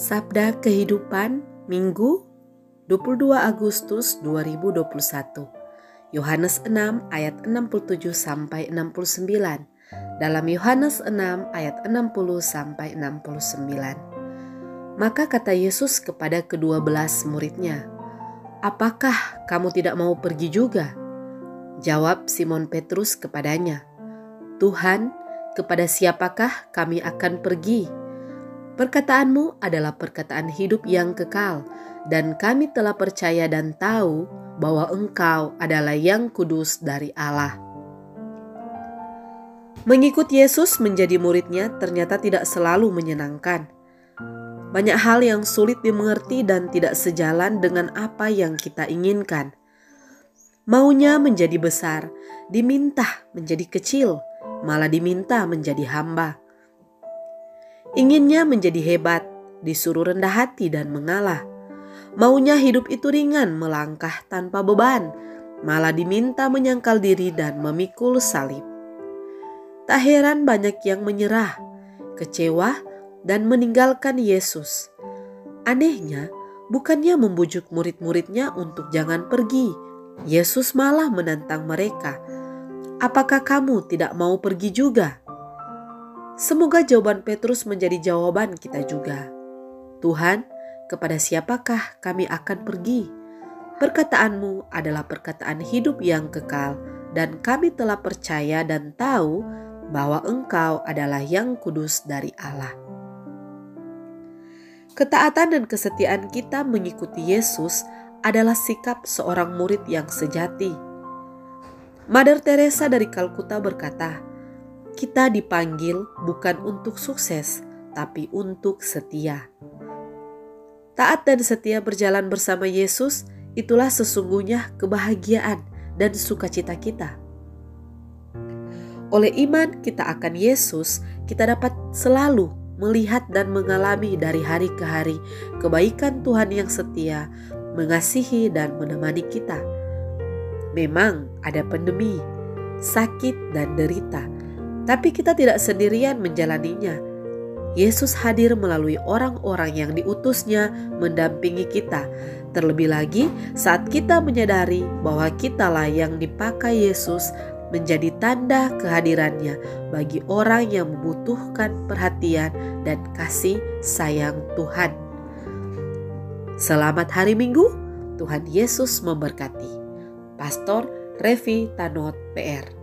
Sabda Kehidupan Minggu 22 Agustus 2021 Yohanes 6 ayat 67 sampai 69 dalam Yohanes 6 ayat 60 sampai 69 Maka kata Yesus kepada kedua belas muridnya Apakah kamu tidak mau pergi juga? Jawab Simon Petrus kepadanya Tuhan, kepada siapakah kami akan pergi? Perkataanmu adalah perkataan hidup yang kekal, dan kami telah percaya dan tahu bahwa Engkau adalah yang kudus dari Allah. Mengikut Yesus menjadi muridnya ternyata tidak selalu menyenangkan. Banyak hal yang sulit dimengerti dan tidak sejalan dengan apa yang kita inginkan. Maunya menjadi besar, diminta menjadi kecil, malah diminta menjadi hamba. Inginnya menjadi hebat, disuruh rendah hati dan mengalah. Maunya hidup itu ringan, melangkah tanpa beban, malah diminta menyangkal diri dan memikul salib. Tak heran banyak yang menyerah, kecewa, dan meninggalkan Yesus. Anehnya, bukannya membujuk murid-muridnya untuk jangan pergi, Yesus malah menantang mereka. Apakah kamu tidak mau pergi juga? Semoga jawaban Petrus menjadi jawaban kita juga. Tuhan, kepada siapakah kami akan pergi? Perkataanmu adalah perkataan hidup yang kekal, dan kami telah percaya dan tahu bahwa Engkau adalah yang kudus dari Allah. Ketaatan dan kesetiaan kita mengikuti Yesus adalah sikap seorang murid yang sejati. Mother Teresa dari Kalkuta berkata, kita dipanggil bukan untuk sukses, tapi untuk setia. Taat dan setia berjalan bersama Yesus itulah sesungguhnya kebahagiaan dan sukacita kita. Oleh iman kita akan Yesus, kita dapat selalu melihat dan mengalami dari hari ke hari kebaikan Tuhan yang setia, mengasihi dan menemani kita. Memang ada pandemi, sakit dan derita, tapi kita tidak sendirian menjalaninya. Yesus hadir melalui orang-orang yang diutusnya mendampingi kita. Terlebih lagi saat kita menyadari bahwa kitalah yang dipakai Yesus menjadi tanda kehadirannya bagi orang yang membutuhkan perhatian dan kasih sayang Tuhan. Selamat hari Minggu, Tuhan Yesus memberkati. Pastor Revi Tanot PR